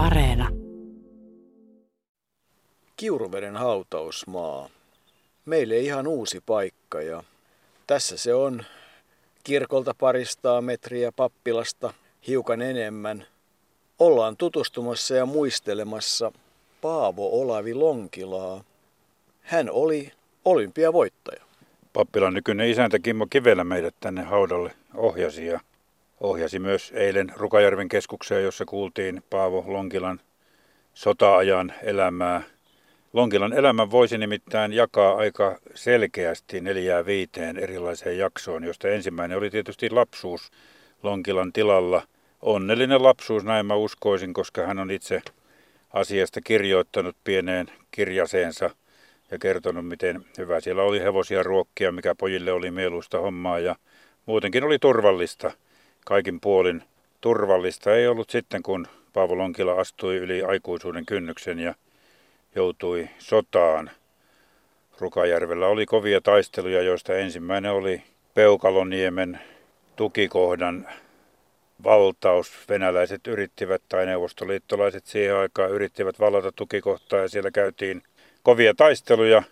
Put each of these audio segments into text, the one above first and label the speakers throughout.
Speaker 1: Areena.
Speaker 2: Kiuruveden hautausmaa. Meille ihan uusi paikka ja tässä se on kirkolta paristaa metriä pappilasta hiukan enemmän. Ollaan tutustumassa ja muistelemassa Paavo Olavi Lonkilaa. Hän oli olympiavoittaja.
Speaker 3: Pappilan nykyinen isäntä Kimmo Kivelä meidät tänne haudalle ohjasi ja ohjasi myös eilen Rukajärven keskukseen, jossa kuultiin Paavo Lonkilan sota-ajan elämää. Lonkilan elämän voisi nimittäin jakaa aika selkeästi neljää viiteen erilaiseen jaksoon, josta ensimmäinen oli tietysti lapsuus Lonkilan tilalla. Onnellinen lapsuus, näin mä uskoisin, koska hän on itse asiasta kirjoittanut pieneen kirjaseensa ja kertonut, miten hyvä siellä oli hevosia ruokkia, mikä pojille oli mieluista hommaa ja muutenkin oli turvallista, kaikin puolin turvallista. Ei ollut sitten, kun Paavo Lonkila astui yli aikuisuuden kynnyksen ja joutui sotaan. Rukajärvellä oli kovia taisteluja, joista ensimmäinen oli Peukaloniemen tukikohdan valtaus. Venäläiset yrittivät tai neuvostoliittolaiset siihen aikaan yrittivät vallata tukikohtaa ja siellä käytiin kovia taisteluja,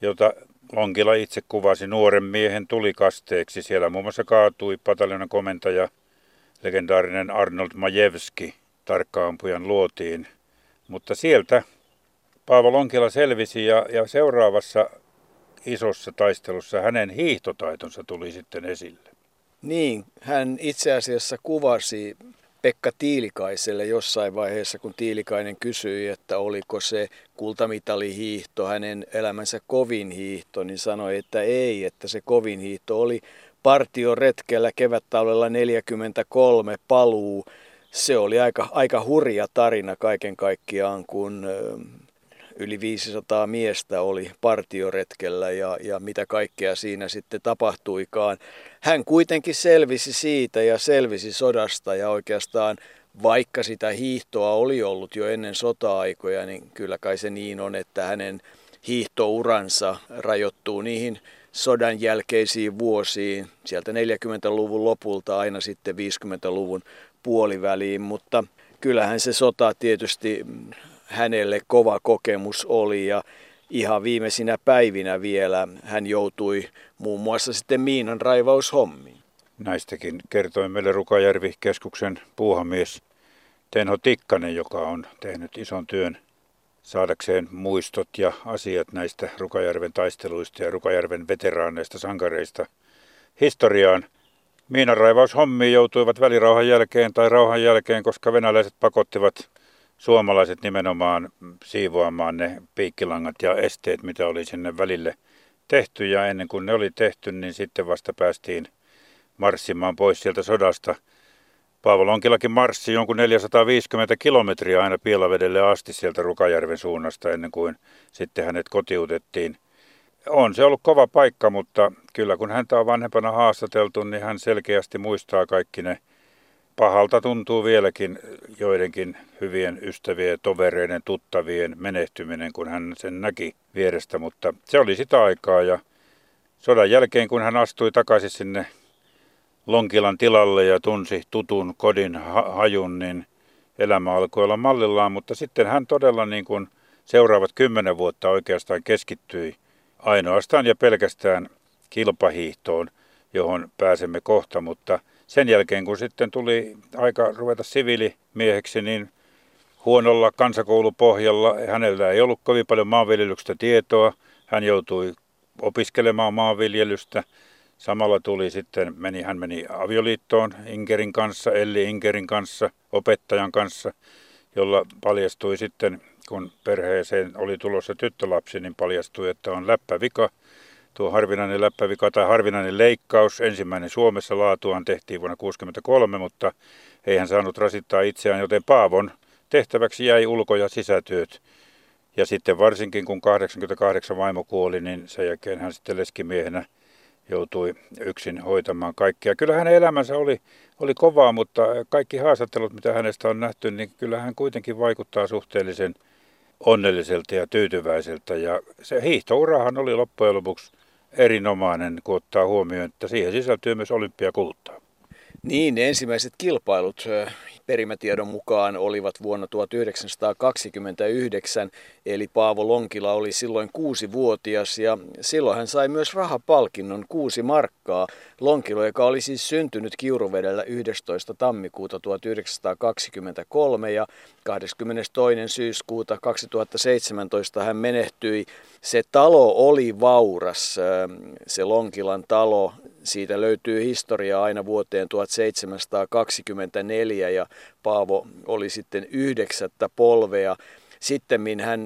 Speaker 3: jota Lonkila itse kuvasi nuoren miehen tulikasteeksi. Siellä muun muassa kaatui pataljonan komentaja, legendaarinen Arnold Majewski, tarkkaampujan luotiin. Mutta sieltä Paavo Lonkila selvisi ja, ja seuraavassa isossa taistelussa hänen hiihtotaitonsa tuli sitten esille.
Speaker 2: Niin, hän itse asiassa kuvasi Pekka Tiilikaiselle jossain vaiheessa, kun Tiilikainen kysyi, että oliko se kultamitalihiihto hänen elämänsä kovin hiihto, niin sanoi, että ei, että se kovin hiihto oli partioretkellä kevättalvella 43 paluu. Se oli aika, aika hurja tarina kaiken kaikkiaan, kun yli 500 miestä oli partioretkellä ja, ja mitä kaikkea siinä sitten tapahtuikaan. Hän kuitenkin selvisi siitä ja selvisi sodasta ja oikeastaan vaikka sitä hiihtoa oli ollut jo ennen sota-aikoja, niin kyllä kai se niin on, että hänen hiihtouransa rajoittuu niihin sodan jälkeisiin vuosiin, sieltä 40-luvun lopulta aina sitten 50-luvun puoliväliin, mutta kyllähän se sota tietysti hänelle kova kokemus oli ja ihan viimeisinä päivinä vielä hän joutui muun muassa sitten miinan raivaushommiin.
Speaker 3: Näistäkin kertoi meille Rukajärvi-keskuksen puuhamies Tenho Tikkanen, joka on tehnyt ison työn saadakseen muistot ja asiat näistä Rukajärven taisteluista ja Rukajärven veteraaneista sankareista historiaan. Miinanraivaushommiin joutuivat välirauhan jälkeen tai rauhan jälkeen, koska venäläiset pakottivat suomalaiset nimenomaan siivoamaan ne piikkilangat ja esteet, mitä oli sinne välille tehty. Ja ennen kuin ne oli tehty, niin sitten vasta päästiin marssimaan pois sieltä sodasta. Paavo Lonkilakin marssi jonkun 450 kilometriä aina Pielavedelle asti sieltä Rukajärven suunnasta ennen kuin sitten hänet kotiutettiin. On se ollut kova paikka, mutta kyllä kun häntä on vanhempana haastateltu, niin hän selkeästi muistaa kaikki ne pahalta tuntuu vieläkin joidenkin hyvien ystävien, tovereiden, tuttavien menehtyminen, kun hän sen näki vierestä, mutta se oli sitä aikaa ja sodan jälkeen, kun hän astui takaisin sinne Lonkilan tilalle ja tunsi tutun kodin hajun, niin elämä alkoi olla mallillaan, mutta sitten hän todella niin kuin seuraavat kymmenen vuotta oikeastaan keskittyi ainoastaan ja pelkästään kilpahiihtoon, johon pääsemme kohta, mutta sen jälkeen, kun sitten tuli aika ruveta siviilimieheksi, niin huonolla kansakoulupohjalla hänellä ei ollut kovin paljon maanviljelyksestä tietoa. Hän joutui opiskelemaan maanviljelystä. Samalla tuli sitten, meni, hän meni avioliittoon Inkerin kanssa, Elli Inkerin kanssa, opettajan kanssa, jolla paljastui sitten, kun perheeseen oli tulossa tyttölapsi, niin paljastui, että on läppävika – Tuo harvinainen läppävika tai harvinainen leikkaus, ensimmäinen Suomessa laatuaan tehtiin vuonna 1963, mutta ei hän saanut rasittaa itseään, joten Paavon tehtäväksi jäi ulko- ja sisätyöt. Ja sitten varsinkin kun 88 vaimo kuoli, niin sen jälkeen hän sitten leskimiehenä joutui yksin hoitamaan kaikkia. Kyllä hänen elämänsä oli, oli kovaa, mutta kaikki haastattelut, mitä hänestä on nähty, niin kyllä hän kuitenkin vaikuttaa suhteellisen onnelliselta ja tyytyväiseltä. Ja se hiihtourahan oli loppujen lopuksi erinomainen, kun ottaa huomioon, että siihen sisältyy myös olympiakultaa.
Speaker 2: Niin, ensimmäiset kilpailut perimätiedon mukaan olivat vuonna 1929, eli Paavo Lonkila oli silloin kuusi-vuotias ja silloin hän sai myös rahapalkinnon kuusi markkaa. Lonkilo, joka oli siis syntynyt Kiuruvedellä 11. tammikuuta 1923 ja 22. syyskuuta 2017 hän menehtyi. Se talo oli vauras, se Lonkilan talo. Siitä löytyy historiaa aina vuoteen 1724 ja Paavo oli sitten yhdeksättä polvea. Sitten hän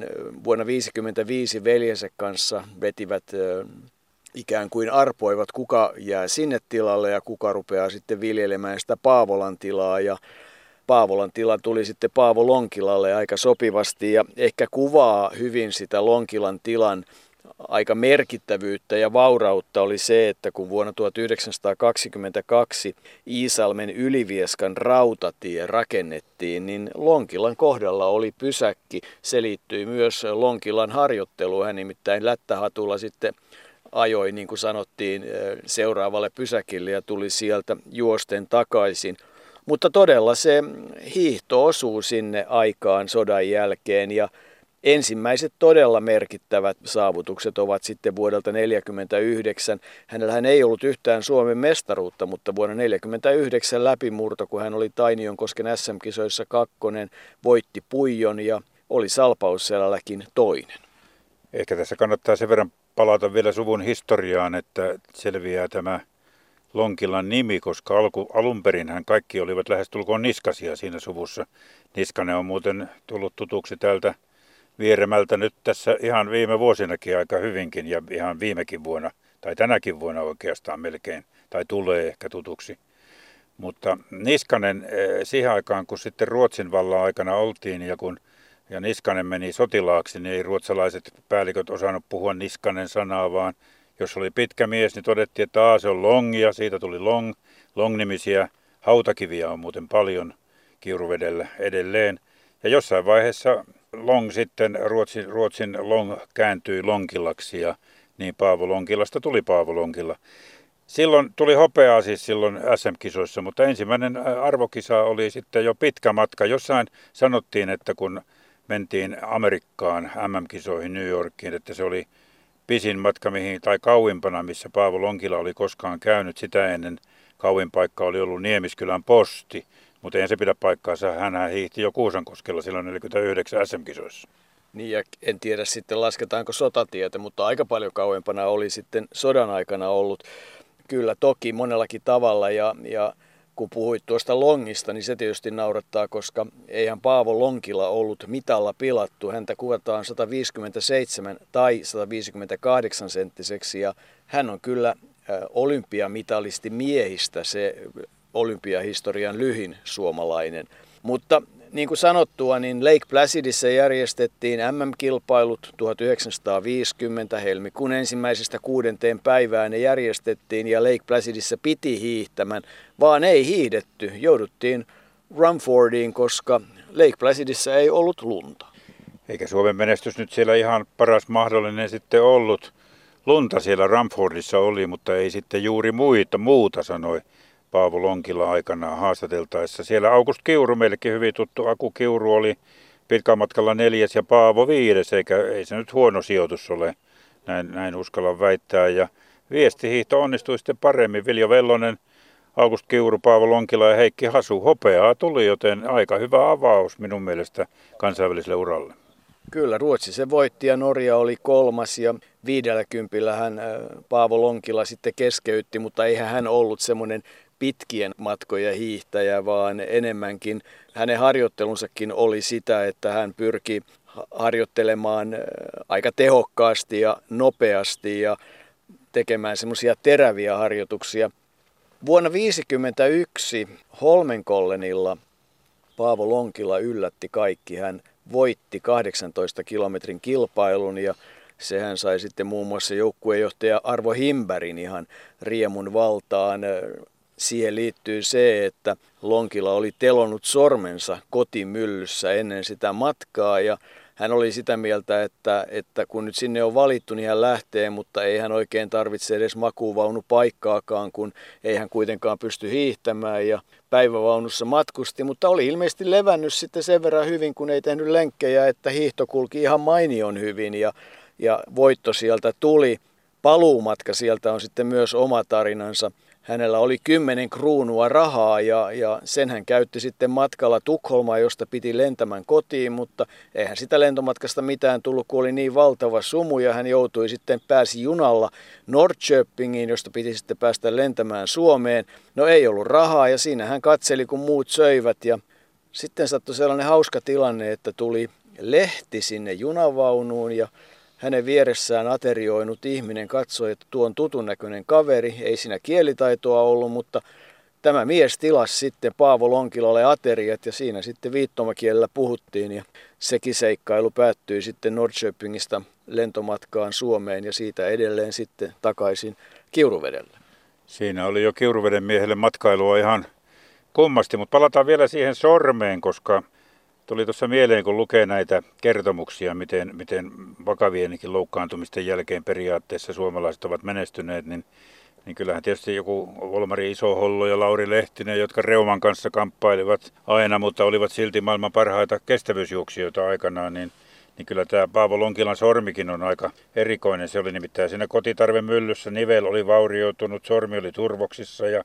Speaker 2: vuonna 1955 veljensä kanssa vetivät ikään kuin arpoivat, kuka jää sinne tilalle ja kuka rupeaa sitten viljelemään sitä Paavolan tilaa. Ja Paavolan tila tuli sitten Paavo Lonkilalle aika sopivasti ja ehkä kuvaa hyvin sitä Lonkilan tilan aika merkittävyyttä ja vaurautta oli se, että kun vuonna 1922 Iisalmen Ylivieskan rautatie rakennettiin, niin Lonkilan kohdalla oli pysäkki. Se liittyi myös Lonkilan harjoitteluun. Hän nimittäin lättähatulla sitten ajoi, niin kuin sanottiin, seuraavalle pysäkille ja tuli sieltä juosten takaisin. Mutta todella se hiihto osuu sinne aikaan sodan jälkeen ja Ensimmäiset todella merkittävät saavutukset ovat sitten vuodelta 1949. Hänellähän ei ollut yhtään Suomen mestaruutta, mutta vuonna 1949 läpimurto, kun hän oli Tainionkosken SM-kisoissa kakkonen, voitti Puijon ja oli Salpausselälläkin toinen.
Speaker 3: Ehkä tässä kannattaa sen verran palata vielä suvun historiaan, että selviää tämä Lonkilan nimi, koska alku, alun perin hän kaikki olivat lähestulkoon niskasia siinä suvussa. Niskanen on muuten tullut tutuksi täältä vieremältä nyt tässä ihan viime vuosinakin aika hyvinkin ja ihan viimekin vuonna, tai tänäkin vuonna oikeastaan melkein, tai tulee ehkä tutuksi. Mutta Niskanen eh, siihen aikaan, kun sitten Ruotsin vallan aikana oltiin ja kun ja Niskanen meni sotilaaksi, niin ei ruotsalaiset päälliköt osannut puhua Niskanen sanaa, vaan jos oli pitkä mies, niin todettiin, että Aa, se on Long ja siitä tuli Long. Long-nimisiä hautakiviä on muuten paljon Kiuruvedellä edelleen. Ja jossain vaiheessa Long sitten, Ruotsin, Ruotsin Long kääntyi Lonkillaksi ja niin Paavo Lonkilasta tuli Paavo Lonkilla. Silloin tuli hopeaa siis silloin SM-kisoissa, mutta ensimmäinen arvokisa oli sitten jo pitkä matka. Jossain sanottiin, että kun mentiin Amerikkaan MM-kisoihin New Yorkiin, että se oli pisin matka mihin, tai kauimpana, missä Paavo Lonkila oli koskaan käynyt. Sitä ennen kauin paikka oli ollut Niemiskylän posti. Mutta ei se pidä paikkaansa. Hän hiihti jo Kuusankoskella silloin 49 SM-kisoissa.
Speaker 2: Niin ja en tiedä sitten lasketaanko sotatietä, mutta aika paljon kauempana oli sitten sodan aikana ollut. Kyllä toki monellakin tavalla ja, ja kun puhuit tuosta Longista, niin se tietysti naurattaa, koska eihän Paavo Lonkila ollut mitalla pilattu. Häntä kuvataan 157 tai 158 senttiseksi ja hän on kyllä olympiamitalisti miehistä se olympiahistorian lyhin suomalainen. Mutta niin kuin sanottua, niin Lake Placidissa järjestettiin MM-kilpailut 1950 helmikuun ensimmäisestä kuudenteen päivään ne järjestettiin ja Lake Placidissa piti hiihtämän, vaan ei hiihdetty. Jouduttiin Rumfordiin, koska Lake Placidissa ei ollut lunta.
Speaker 3: Eikä Suomen menestys nyt siellä ihan paras mahdollinen sitten ollut. Lunta siellä Rumfordissa oli, mutta ei sitten juuri muita, muuta sanoi Paavo Lonkila aikanaan haastateltaessa. Siellä August Kiuru, meillekin hyvin tuttu Aku Kiuru oli pitkän matkalla neljäs ja Paavo viides, eikä ei se nyt huono sijoitus ole, näin, näin uskallan väittää. Ja viestihiihto onnistui sitten paremmin. Viljo Vellonen, August Kiuru, Paavo Lonkila ja Heikki Hasu. Hopeaa tuli, joten aika hyvä avaus minun mielestä kansainväliselle uralle.
Speaker 2: Kyllä, Ruotsi se voitti ja Norja oli kolmas ja viidellä kympillä Paavo Lonkila sitten keskeytti, mutta eihän hän ollut semmoinen pitkien matkojen hiihtäjä, vaan enemmänkin hänen harjoittelunsakin oli sitä, että hän pyrki harjoittelemaan aika tehokkaasti ja nopeasti ja tekemään semmoisia teräviä harjoituksia. Vuonna 1951 Holmenkollenilla Paavo Lonkila yllätti kaikki. Hän voitti 18 kilometrin kilpailun ja sehän sai sitten muun muassa joukkuejohtaja Arvo Himberin ihan riemun valtaan. Siihen liittyy se, että Lonkila oli telonut sormensa kotimyllyssä ennen sitä matkaa ja hän oli sitä mieltä, että, että kun nyt sinne on valittu, niin hän lähtee, mutta ei hän oikein tarvitse edes makuuvaunu paikkaakaan, kun ei hän kuitenkaan pysty hiihtämään ja päivävaunussa matkusti, mutta oli ilmeisesti levännyt sitten sen verran hyvin, kun ei tehnyt lenkkejä, että hiihto kulki ihan mainion hyvin ja, ja voitto sieltä tuli. Paluumatka sieltä on sitten myös oma tarinansa hänellä oli kymmenen kruunua rahaa ja, ja sen hän käytti sitten matkalla Tukholmaan, josta piti lentämään kotiin, mutta eihän sitä lentomatkasta mitään tullut, kun oli niin valtava sumu ja hän joutui sitten, pääsi junalla Norrköpingiin, josta piti sitten päästä lentämään Suomeen. No ei ollut rahaa ja siinä hän katseli, kun muut söivät ja sitten sattui sellainen hauska tilanne, että tuli lehti sinne junavaunuun ja hänen vieressään aterioinut ihminen katsoi, että tuo on tutun näköinen kaveri, ei siinä kielitaitoa ollut, mutta tämä mies tilasi sitten Paavo Lonkilalle ateriat ja siinä sitten viittomakielellä puhuttiin ja sekin seikkailu päättyi sitten Norrköpingistä lentomatkaan Suomeen ja siitä edelleen sitten takaisin Kiuruvedelle.
Speaker 3: Siinä oli jo Kiuruveden miehelle matkailua ihan kummasti, mutta palataan vielä siihen sormeen, koska Tuli tuossa mieleen, kun lukee näitä kertomuksia, miten, miten vakavienkin loukkaantumisten jälkeen periaatteessa suomalaiset ovat menestyneet, niin, niin kyllähän tietysti joku Volmari Isohollo ja Lauri Lehtinen, jotka Reuman kanssa kamppailivat aina, mutta olivat silti maailman parhaita kestävyysjuoksijoita aikanaan, niin, niin kyllä tämä Paavo Lonkilan sormikin on aika erikoinen. Se oli nimittäin siinä kotitarvemyllyssä, nivel oli vaurioitunut, sormi oli turvoksissa ja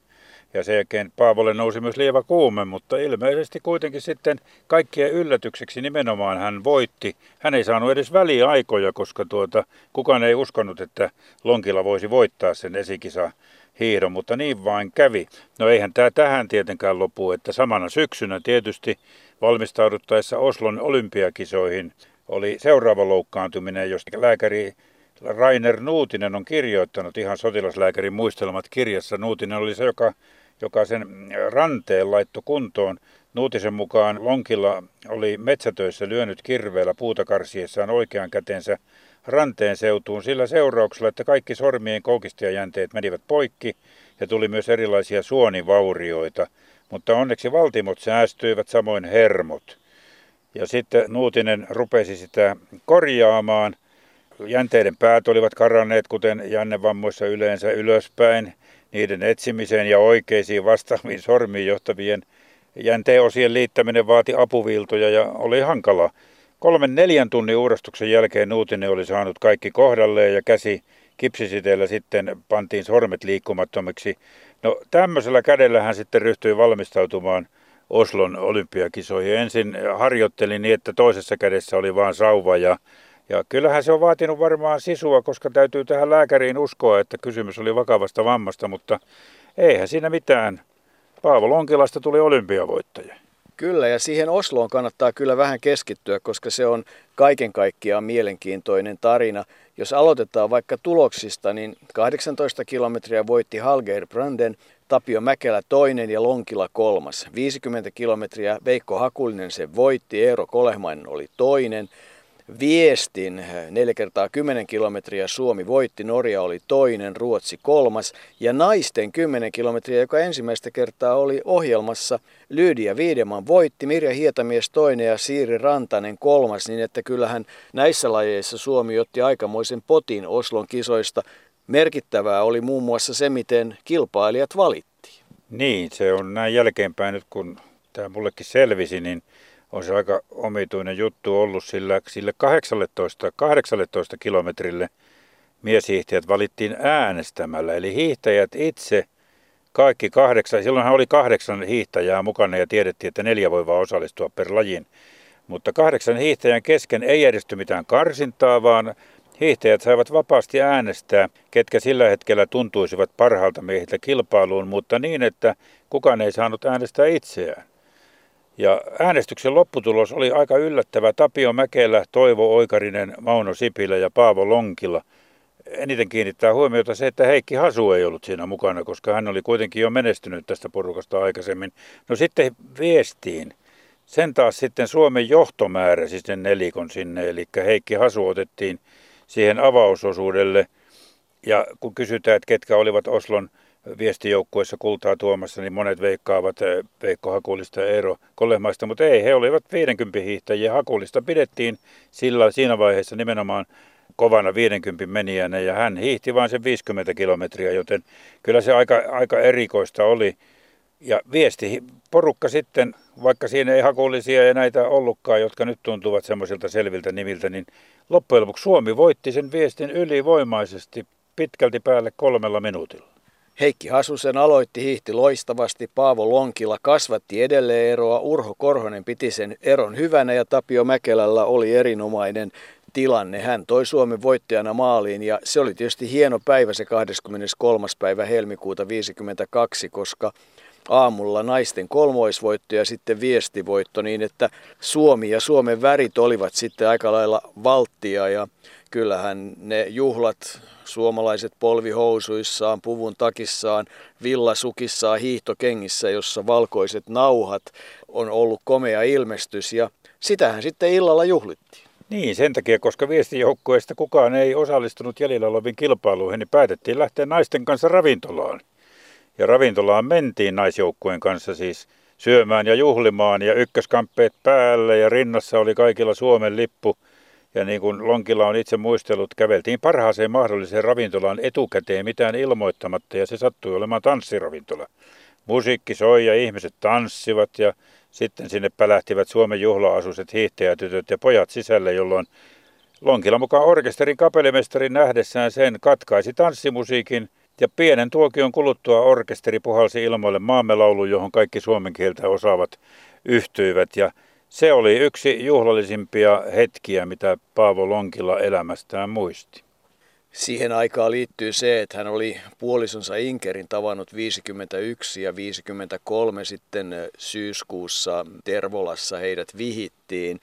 Speaker 3: ja sen jälkeen Paavolle nousi myös lievä kuume, mutta ilmeisesti kuitenkin sitten kaikkien yllätykseksi nimenomaan hän voitti. Hän ei saanut edes väliaikoja, koska tuota, kukaan ei uskonut, että Lonkila voisi voittaa sen esikisa hiihdon, mutta niin vain kävi. No eihän tämä tähän tietenkään lopu, että samana syksynä tietysti valmistauduttaessa Oslon olympiakisoihin oli seuraava loukkaantuminen, josta lääkäri Rainer Nuutinen on kirjoittanut ihan sotilaslääkärin muistelmat kirjassa. Nuutinen oli se, joka joka sen ranteen laitto kuntoon. Nuutisen mukaan Lonkilla oli metsätöissä lyönyt kirveellä puuta karsiessaan oikean kätensä ranteen seutuun sillä seurauksella, että kaikki sormien koukistajajänteet menivät poikki ja tuli myös erilaisia suonivaurioita. Mutta onneksi valtimot säästyivät samoin hermot. Ja sitten Nuutinen rupesi sitä korjaamaan. Jänteiden päät olivat karanneet, kuten jännevammoissa yleensä ylöspäin niiden etsimiseen ja oikeisiin vastaaviin sormiin johtavien jänteosien liittäminen vaati apuviltoja ja oli hankala. Kolmen neljän tunnin uurastuksen jälkeen Nuutinen oli saanut kaikki kohdalleen ja käsi kipsisiteellä sitten pantiin sormet liikkumattomiksi. No tämmöisellä kädellä hän sitten ryhtyi valmistautumaan Oslon olympiakisoihin. Ensin harjoitteli niin, että toisessa kädessä oli vain sauva ja ja kyllähän se on vaatinut varmaan sisua, koska täytyy tähän lääkäriin uskoa, että kysymys oli vakavasta vammasta, mutta eihän siinä mitään. Paavo Lonkilasta tuli olympiavoittaja.
Speaker 2: Kyllä, ja siihen Osloon kannattaa kyllä vähän keskittyä, koska se on kaiken kaikkiaan mielenkiintoinen tarina. Jos aloitetaan vaikka tuloksista, niin 18 kilometriä voitti Halger Branden, Tapio Mäkelä toinen ja Lonkila kolmas. 50 kilometriä Veikko Hakulinen se voitti, Eero Kolehmainen oli toinen viestin. 4 kertaa 10 kilometriä Suomi voitti, Norja oli toinen, Ruotsi kolmas. Ja naisten 10 kilometriä, joka ensimmäistä kertaa oli ohjelmassa, Lydia Viideman voitti, Mirja Hietamies toinen ja Siiri Rantanen kolmas, niin että kyllähän näissä lajeissa Suomi otti aikamoisen potin Oslon kisoista. Merkittävää oli muun muassa se, miten kilpailijat valittiin.
Speaker 3: Niin, se on näin jälkeenpäin nyt, kun tämä mullekin selvisi, niin on se aika omituinen juttu ollut, sillä sille 18, 18 kilometrille mieshiihtäjät valittiin äänestämällä. Eli hiihtäjät itse, kaikki kahdeksan, silloinhan oli kahdeksan hiihtäjää mukana ja tiedettiin, että neljä voi vaan osallistua per lajin. Mutta kahdeksan hiihtäjän kesken ei järjesty mitään karsintaa, vaan hiihtäjät saivat vapaasti äänestää, ketkä sillä hetkellä tuntuisivat parhaalta miehiltä kilpailuun, mutta niin, että kukaan ei saanut äänestää itseään. Ja äänestyksen lopputulos oli aika yllättävä. Tapio Mäkelä, Toivo Oikarinen, Mauno Sipilä ja Paavo Lonkila. Eniten kiinnittää huomiota se, että Heikki Hasu ei ollut siinä mukana, koska hän oli kuitenkin jo menestynyt tästä porukasta aikaisemmin. No sitten viestiin. Sen taas sitten Suomen johto määräsi sen nelikon sinne, eli Heikki Hasu otettiin siihen avausosuudelle. Ja kun kysytään, että ketkä olivat Oslon viestijoukkueessa kultaa tuomassa, niin monet veikkaavat eh, Veikko Hakulista ja Eero Kollehmaista, mutta ei, he olivat 50 hiihtäjiä. Hakulista pidettiin sillä siinä vaiheessa nimenomaan kovana 50 menijänä ja hän hiihti vain sen 50 kilometriä, joten kyllä se aika, aika erikoista oli. Ja viesti porukka sitten, vaikka siinä ei hakullisia ja näitä ollutkaan, jotka nyt tuntuvat semmoisilta selviltä nimiltä, niin loppujen lopuksi Suomi voitti sen viestin ylivoimaisesti pitkälti päälle kolmella minuutilla.
Speaker 2: Heikki Hasusen aloitti hiihti loistavasti, Paavo Lonkila kasvatti edelleen eroa, Urho Korhonen piti sen eron hyvänä ja Tapio Mäkelällä oli erinomainen tilanne. Hän toi Suomen voittajana maaliin ja se oli tietysti hieno päivä se 23. päivä helmikuuta 52, koska aamulla naisten kolmoisvoitto ja sitten viestivoitto niin, että Suomi ja Suomen värit olivat sitten aika lailla valttia ja kyllähän ne juhlat suomalaiset polvihousuissaan, puvun takissaan, villasukissaan, hiihtokengissä, jossa valkoiset nauhat on ollut komea ilmestys ja sitähän sitten illalla juhlittiin.
Speaker 3: Niin, sen takia, koska viestijoukkueesta kukaan ei osallistunut jäljellä oleviin kilpailuihin, niin päätettiin lähteä naisten kanssa ravintolaan. Ja ravintolaan mentiin naisjoukkueen kanssa siis syömään ja juhlimaan ja ykköskamppeet päälle ja rinnassa oli kaikilla Suomen lippu. Ja niin kuin Lonkilla on itse muistellut, käveltiin parhaaseen mahdolliseen ravintolaan etukäteen mitään ilmoittamatta ja se sattui olemaan tanssiravintola. Musiikki soi ja ihmiset tanssivat ja sitten sinne pälähtivät Suomen juhla-asuiset hiihtäjätytöt ja pojat sisälle, jolloin Lonkila mukaan orkesterin kapelimestarin nähdessään sen katkaisi tanssimusiikin ja pienen tuokion kuluttua orkesteri puhalsi ilmoille maamme laulu, johon kaikki suomen kieltä osaavat yhtyivät ja se oli yksi juhlallisimpia hetkiä, mitä Paavo Lonkilla elämästään muisti.
Speaker 2: Siihen aikaan liittyy se, että hän oli puolisonsa Inkerin tavannut 51 ja 53 sitten syyskuussa Tervolassa heidät vihittiin.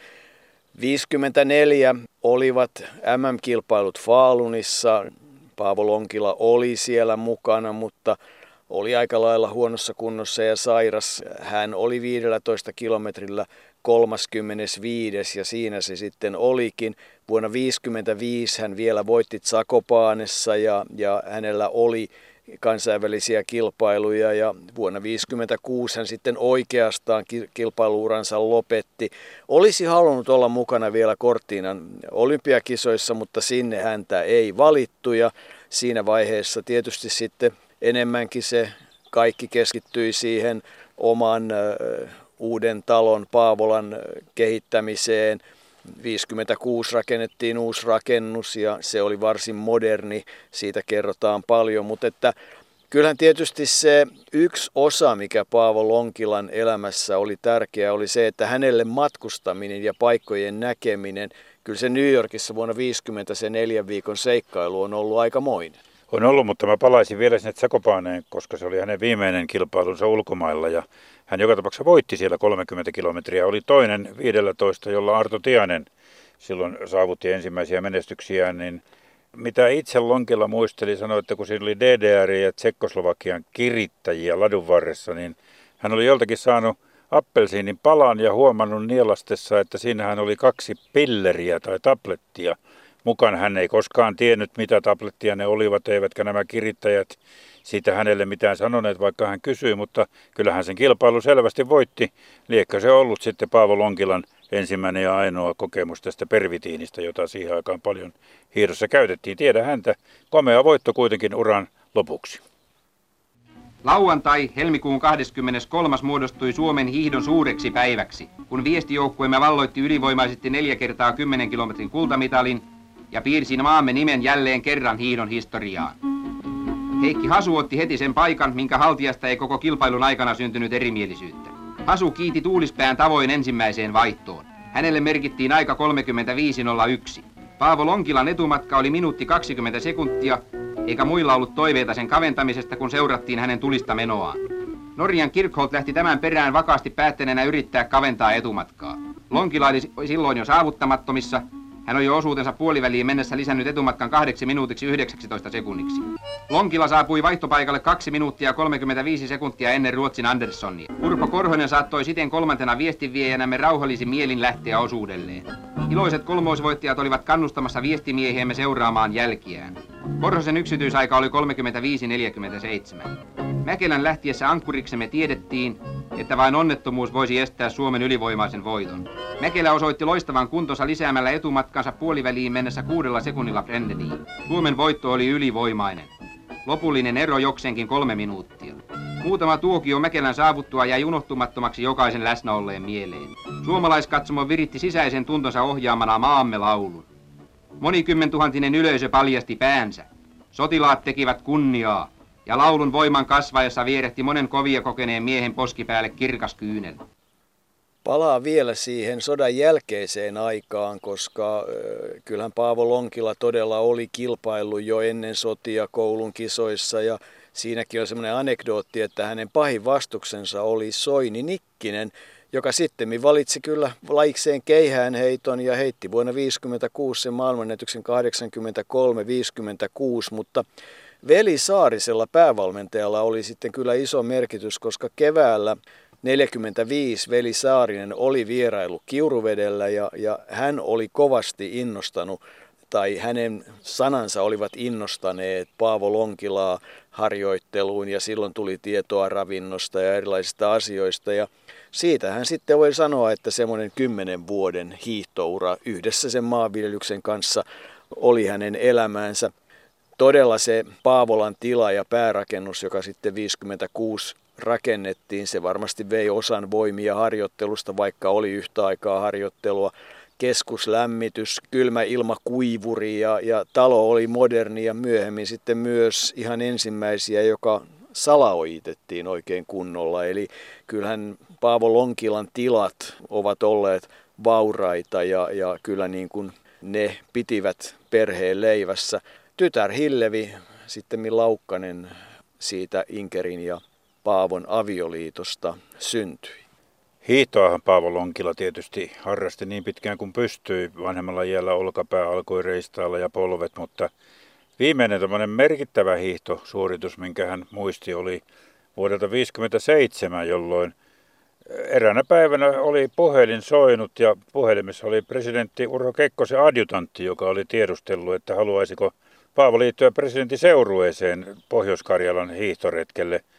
Speaker 2: 54 olivat MM-kilpailut Faalunissa. Paavo Lonkila oli siellä mukana, mutta oli aika lailla huonossa kunnossa ja sairas. Hän oli 15 kilometrillä 35. ja siinä se sitten olikin. Vuonna 1955 hän vielä voitti Zakopaanessa ja, ja hänellä oli kansainvälisiä kilpailuja ja vuonna 1956 hän sitten oikeastaan kilpailuuransa lopetti. Olisi halunnut olla mukana vielä Korttiinan olympiakisoissa, mutta sinne häntä ei valittu ja siinä vaiheessa tietysti sitten enemmänkin se kaikki keskittyi siihen oman uuden talon Paavolan kehittämiseen. 56 rakennettiin uusi rakennus ja se oli varsin moderni, siitä kerrotaan paljon, mutta että kyllähän tietysti se yksi osa, mikä Paavo Lonkilan elämässä oli tärkeä, oli se, että hänelle matkustaminen ja paikkojen näkeminen, kyllä se New Yorkissa vuonna 50 se neljän viikon seikkailu on ollut aika moinen.
Speaker 3: On ollut, mutta mä palaisin vielä sinne Sakopaaneen, koska se oli hänen viimeinen kilpailunsa ulkomailla ja hän joka tapauksessa voitti siellä 30 kilometriä. Oli toinen 15, jolla Arto Tianen silloin saavutti ensimmäisiä menestyksiään, niin mitä itse Lonkilla muisteli, sanoi, että kun siinä oli DDR ja Tsekkoslovakian kirittäjiä ladun varressa, niin hän oli joltakin saanut appelsiinin palan ja huomannut nielastessa, että siinähän oli kaksi pilleriä tai tablettia – mukaan. Hän ei koskaan tiennyt, mitä tablettia ne olivat, eivätkä nämä kirittäjät siitä hänelle mitään sanoneet, vaikka hän kysyi, mutta kyllähän sen kilpailu selvästi voitti. Liekkö se ollut sitten Paavo Lonkilan ensimmäinen ja ainoa kokemus tästä pervitiinistä, jota siihen aikaan paljon hiidossa käytettiin. Tiedä häntä. Komea voitto kuitenkin uran lopuksi.
Speaker 1: Lauantai helmikuun 23. muodostui Suomen hiihdon suureksi päiväksi, kun viestijoukkueemme valloitti ylivoimaisesti neljä kertaa 10 kilometrin kultamitalin ja piirsin maamme nimen jälleen kerran hiidon historiaan. Heikki Hasu otti heti sen paikan, minkä haltiasta ei koko kilpailun aikana syntynyt erimielisyyttä. Hasu kiiti Tuulispään tavoin ensimmäiseen vaihtoon. Hänelle merkittiin aika 35.01. Paavo Lonkilan etumatka oli minuutti 20 sekuntia, eikä muilla ollut toiveita sen kaventamisesta, kun seurattiin hänen tulista menoaan. Norjan Kirkholt lähti tämän perään vakaasti päättäneenä yrittää kaventaa etumatkaa. Lonkila oli silloin jo saavuttamattomissa, hän on jo osuutensa puoliväliin mennessä lisännyt etumatkan kahdeksi minuutiksi 19 sekunniksi. Lonkila saapui vaihtopaikalle 2 minuuttia 35 sekuntia ennen Ruotsin Anderssonia. Urpo Korhonen saattoi siten kolmantena viestinviejänämme rauhallisin mielin lähteä osuudelleen. Iloiset kolmoisvoittajat olivat kannustamassa viestimiehiämme seuraamaan jälkiään. Korhosen yksityisaika oli 35.47. Mäkelän lähtiessä ankkuriksemme tiedettiin, että vain onnettomuus voisi estää Suomen ylivoimaisen voiton. Mäkelä osoitti loistavan kuntonsa lisäämällä etumatkansa puoliväliin mennessä kuudella sekunnilla Brendeliin. Suomen voitto oli ylivoimainen. Lopullinen ero jokseenkin kolme minuuttia. Muutama tuokio Mäkelän saavuttua jäi unohtumattomaksi jokaisen läsnäolleen mieleen. Suomalaiskatsomo viritti sisäisen tuntonsa ohjaamana maamme laulun. Monikymmentuhantinen yleisö paljasti päänsä. Sotilaat tekivät kunniaa, ja laulun voiman kasvaessa vierehti monen kovia kokeneen miehen poskipäälle kirkas kyynel.
Speaker 2: Palaa vielä siihen sodan jälkeiseen aikaan, koska kyllähän Paavo Lonkila todella oli kilpailu jo ennen sotia koulun kisoissa ja siinäkin on semmoinen anekdootti, että hänen pahin vastuksensa oli Soini Nikkinen, joka sitten valitsi kyllä laikseen keihäänheiton ja heitti vuonna 1956 sen maailmanennätyksen 83-56, mutta Veli Saarisella päävalmentajalla oli sitten kyllä iso merkitys, koska keväällä 45 Veli Saarinen oli vierailu Kiuruvedellä ja, ja hän oli kovasti innostanut tai hänen sanansa olivat innostaneet Paavo Lonkilaa harjoitteluun ja silloin tuli tietoa ravinnosta ja erilaisista asioista ja siitä hän sitten voi sanoa, että semmoinen kymmenen vuoden hiihtoura yhdessä sen maanviljelyksen kanssa oli hänen elämäänsä. Todella se Paavolan tila ja päärakennus, joka sitten 56 rakennettiin, se varmasti vei osan voimia harjoittelusta, vaikka oli yhtä aikaa harjoittelua keskuslämmitys, kylmä ilmakuivuri ja, ja talo oli moderni ja myöhemmin sitten myös ihan ensimmäisiä, joka salaoitettiin oikein kunnolla. Eli kyllähän Paavo Lonkilan tilat ovat olleet vauraita ja, ja kyllä niin kuin ne pitivät perheen leivässä. Tytär Hillevi, sitten Laukkanen siitä Inkerin ja Paavon avioliitosta syntyi.
Speaker 3: Hiihtoahan Paavo Lonkila tietysti harrasti niin pitkään kuin pystyi. Vanhemmalla iällä olkapää alkoi reistailla ja polvet, mutta viimeinen merkittävä hiihtosuoritus, minkä hän muisti, oli vuodelta 1957, jolloin eräänä päivänä oli puhelin soinut ja puhelimessa oli presidentti Urho Kekkosen adjutantti, joka oli tiedustellut, että haluaisiko Paavo liittyä presidentin seurueeseen Pohjois-Karjalan hiihtoretkelle –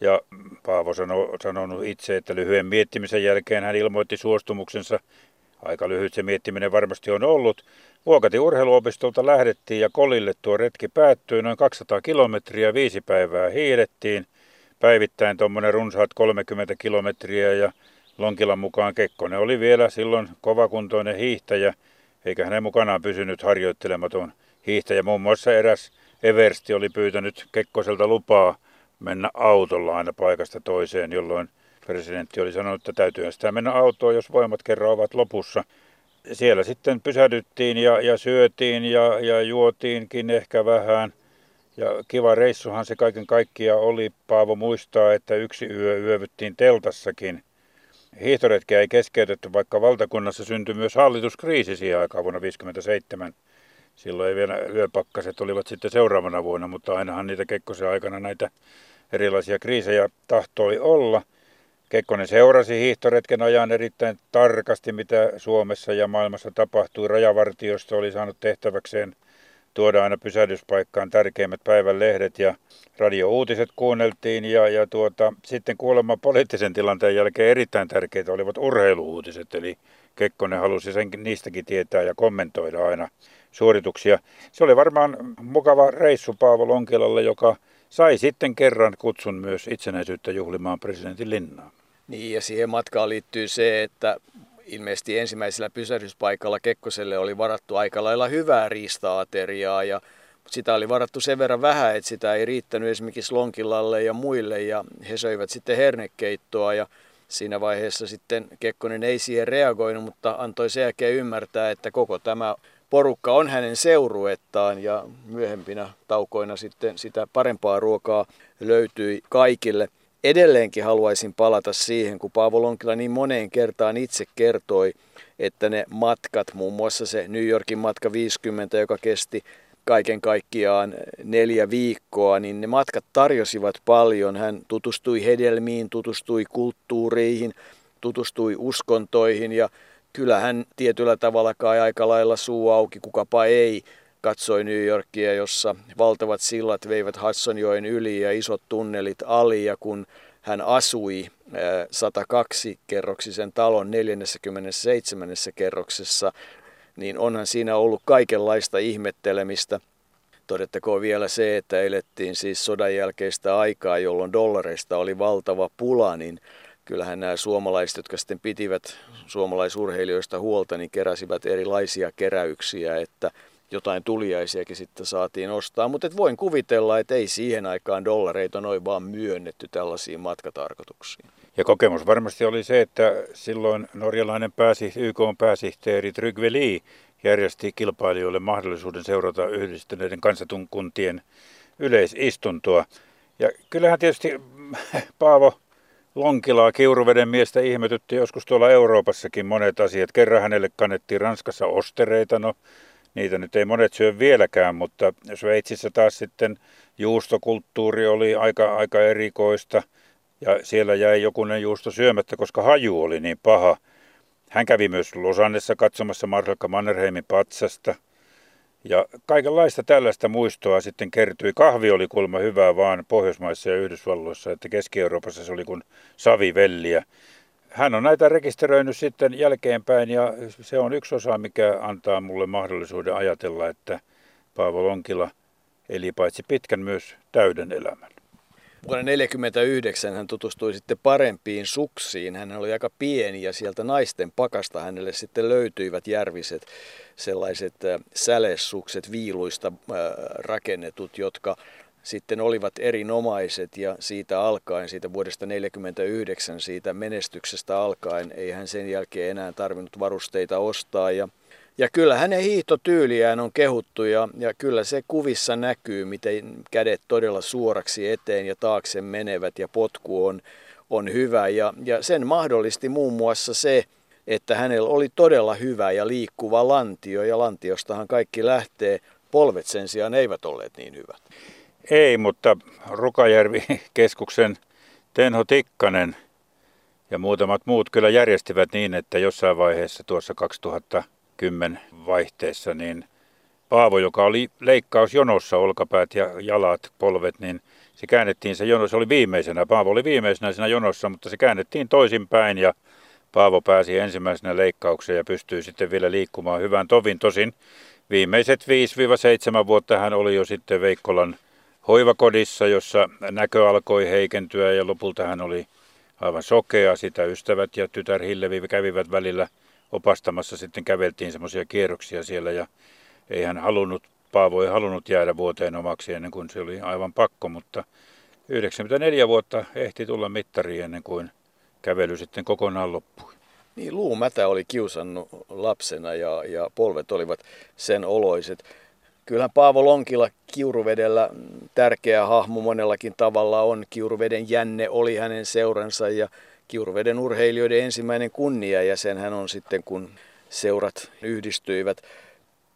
Speaker 3: ja Paavo sanoi sanonut itse, että lyhyen miettimisen jälkeen hän ilmoitti suostumuksensa. Aika lyhyt se miettiminen varmasti on ollut. Vuokati urheiluopistolta lähdettiin ja Kolille tuo retki päättyi. Noin 200 kilometriä, viisi päivää hiilettiin. Päivittäin tuommoinen runsaat 30 kilometriä ja Lonkilan mukaan Kekkonen oli vielä silloin kovakuntoinen hiihtäjä, eikä hänen mukanaan pysynyt harjoittelematon hiihtäjä. Muun muassa eräs Eversti oli pyytänyt Kekkoselta lupaa mennä autolla aina paikasta toiseen, jolloin presidentti oli sanonut, että täytyy sitä mennä autoon, jos voimat kerran ovat lopussa. Siellä sitten pysähdyttiin ja, ja syötiin ja, ja juotiinkin ehkä vähän. Ja kiva reissuhan se kaiken kaikkiaan oli. Paavo muistaa, että yksi yö yövyttiin teltassakin. Hiihtoretkeä ei keskeytetty, vaikka valtakunnassa syntyi myös hallituskriisi siihen aikaan vuonna 1957. Silloin ei vielä yöpakkaset olivat sitten seuraavana vuonna, mutta ainahan niitä Kekkosen aikana näitä erilaisia kriisejä tahtoi olla. Kekkonen seurasi hiihtoretken ajan erittäin tarkasti, mitä Suomessa ja maailmassa tapahtui. Rajavartiosto oli saanut tehtäväkseen tuoda aina pysähdyspaikkaan tärkeimmät päivän lehdet ja radiouutiset kuunneltiin ja, ja tuota, sitten kuulemma poliittisen tilanteen jälkeen erittäin tärkeitä olivat urheiluuutiset, eli Kekkonen halusi sen, niistäkin tietää ja kommentoida aina suorituksia. Se oli varmaan mukava reissu Paavo Lonkilalle, joka sai sitten kerran kutsun myös itsenäisyyttä juhlimaan presidentin linnaan.
Speaker 2: Niin ja siihen matkaan liittyy se, että ilmeisesti ensimmäisellä pysähdyspaikalla Kekkoselle oli varattu aika lailla hyvää riista-ateriaa ja sitä oli varattu sen verran vähän, että sitä ei riittänyt esimerkiksi Lonkilalle ja muille ja he söivät sitten hernekeittoa ja siinä vaiheessa sitten Kekkonen ei siihen reagoinut, mutta antoi sen jälkeen ymmärtää, että koko tämä porukka on hänen seuruettaan ja myöhempinä taukoina sitten sitä parempaa ruokaa löytyi kaikille. Edelleenkin haluaisin palata siihen, kun Paavo Lonkila niin moneen kertaan itse kertoi, että ne matkat, muun muassa se New Yorkin matka 50, joka kesti kaiken kaikkiaan neljä viikkoa, niin ne matkat tarjosivat paljon. Hän tutustui hedelmiin, tutustui kulttuureihin, tutustui uskontoihin ja kyllä hän tietyllä tavalla kai aika lailla suu auki, kukapa ei katsoi New Yorkia, jossa valtavat sillat veivät Hudsonjoen yli ja isot tunnelit ali ja kun hän asui 102-kerroksisen talon 47. kerroksessa, niin onhan siinä ollut kaikenlaista ihmettelemistä. Todettakoon vielä se, että elettiin siis sodan jälkeistä aikaa, jolloin dollareista oli valtava pula, niin kyllähän nämä suomalaiset, jotka sitten pitivät suomalaisurheilijoista huolta, niin keräsivät erilaisia keräyksiä, että jotain tuliaisiakin sitten saatiin ostaa. Mutta voin kuvitella, että ei siihen aikaan dollareita noin vaan myönnetty tällaisiin matkatarkoituksiin.
Speaker 3: Ja kokemus varmasti oli se, että silloin norjalainen pääsi, YK pääsihteeri Trygve Lee järjesti kilpailijoille mahdollisuuden seurata yhdistyneiden kansatunkuntien yleisistuntoa. Ja kyllähän tietysti Paavo Lonkilaa, Kiuruveden miestä ihmetytti joskus tuolla Euroopassakin monet asiat. Kerran hänelle kannettiin Ranskassa ostereita, no niitä nyt ei monet syö vieläkään, mutta Sveitsissä taas sitten juustokulttuuri oli aika, aika erikoista ja siellä jäi jokunen juusto syömättä, koska haju oli niin paha. Hän kävi myös Losannessa katsomassa Marsalkka Mannerheimin patsasta – ja kaikenlaista tällaista muistoa sitten kertyi. Kahvi oli kulma hyvää vaan Pohjoismaissa ja Yhdysvalloissa, että Keski-Euroopassa se oli kuin savivelliä. Hän on näitä rekisteröinyt sitten jälkeenpäin ja se on yksi osa, mikä antaa mulle mahdollisuuden ajatella, että Paavo Lonkila eli paitsi pitkän myös täyden elämän.
Speaker 2: Vuonna 1949 hän tutustui sitten parempiin suksiin. Hän oli aika pieni ja sieltä naisten pakasta hänelle sitten löytyivät järviset sellaiset äh, sälessukset viiluista äh, rakennetut, jotka sitten olivat erinomaiset ja siitä alkaen, siitä vuodesta 1949, siitä menestyksestä alkaen, ei hän sen jälkeen enää tarvinnut varusteita ostaa ja ja kyllä hänen hiihtotyyliään on kehuttu ja, ja kyllä se kuvissa näkyy, miten kädet todella suoraksi eteen ja taakse menevät ja potku on, on hyvä. Ja, ja sen mahdollisti muun muassa se, että hänellä oli todella hyvä ja liikkuva lantio ja lantiostahan kaikki lähtee. Polvet sen sijaan eivät olleet niin hyvät.
Speaker 3: Ei, mutta Rukajärvi-keskuksen Tenho Tikkanen ja muutamat muut kyllä järjestivät niin, että jossain vaiheessa tuossa 2000 kymmen vaihteessa, niin Paavo, joka oli leikkausjonossa, olkapäät ja jalat, polvet, niin se käännettiin se jono, se oli viimeisenä, Paavo oli viimeisenä siinä jonossa, mutta se käännettiin toisinpäin ja Paavo pääsi ensimmäisenä leikkaukseen ja pystyi sitten vielä liikkumaan hyvän tovin. Tosin viimeiset 5-7 vuotta hän oli jo sitten Veikkolan hoivakodissa, jossa näkö alkoi heikentyä ja lopulta hän oli aivan sokea. Sitä ystävät ja tytär Hillevi kävivät välillä – opastamassa sitten käveltiin semmoisia kierroksia siellä ja ei hän halunnut, Paavo ei halunnut jäädä vuoteen omaksi ennen kuin se oli aivan pakko, mutta 94 vuotta ehti tulla mittariin ennen kuin kävely sitten kokonaan loppui.
Speaker 2: Niin, luumätä oli kiusannut lapsena ja, ja polvet olivat sen oloiset. Kyllähän Paavo Lonkila Kiuruvedellä tärkeä hahmo monellakin tavalla on. Kiuruveden jänne oli hänen seuransa ja Kiuruveden urheilijoiden ensimmäinen kunnia ja sen hän on sitten, kun seurat yhdistyivät.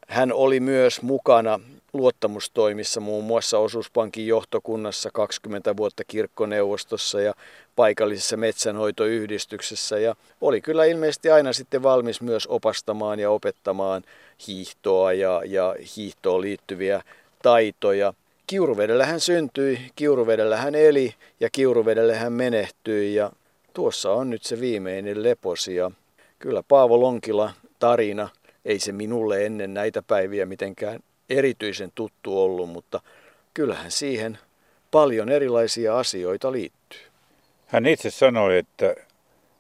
Speaker 2: Hän oli myös mukana luottamustoimissa, muun muassa osuuspankin johtokunnassa 20 vuotta kirkkoneuvostossa ja paikallisessa metsänhoitoyhdistyksessä. Ja oli kyllä ilmeisesti aina sitten valmis myös opastamaan ja opettamaan hiihtoa ja, ja hiihtoon liittyviä taitoja. Kiuruvedellä hän syntyi, Kiuruvedellä hän eli ja Kiuruvedellä hän menehtyi. Ja tuossa on nyt se viimeinen leposi ja kyllä Paavo Lonkila tarina, ei se minulle ennen näitä päiviä mitenkään erityisen tuttu ollut, mutta kyllähän siihen paljon erilaisia asioita liittyy.
Speaker 3: Hän itse sanoi, että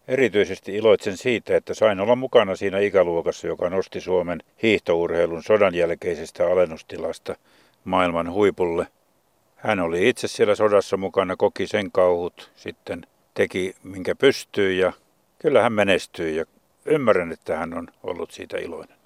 Speaker 3: erityisesti iloitsen siitä, että sain olla mukana siinä ikäluokassa, joka nosti Suomen hiihtourheilun sodan jälkeisestä alennustilasta maailman huipulle. Hän oli itse siellä sodassa mukana, koki sen kauhut, sitten teki minkä pystyy ja kyllä hän menestyi ja ymmärrän, että hän on ollut siitä iloinen.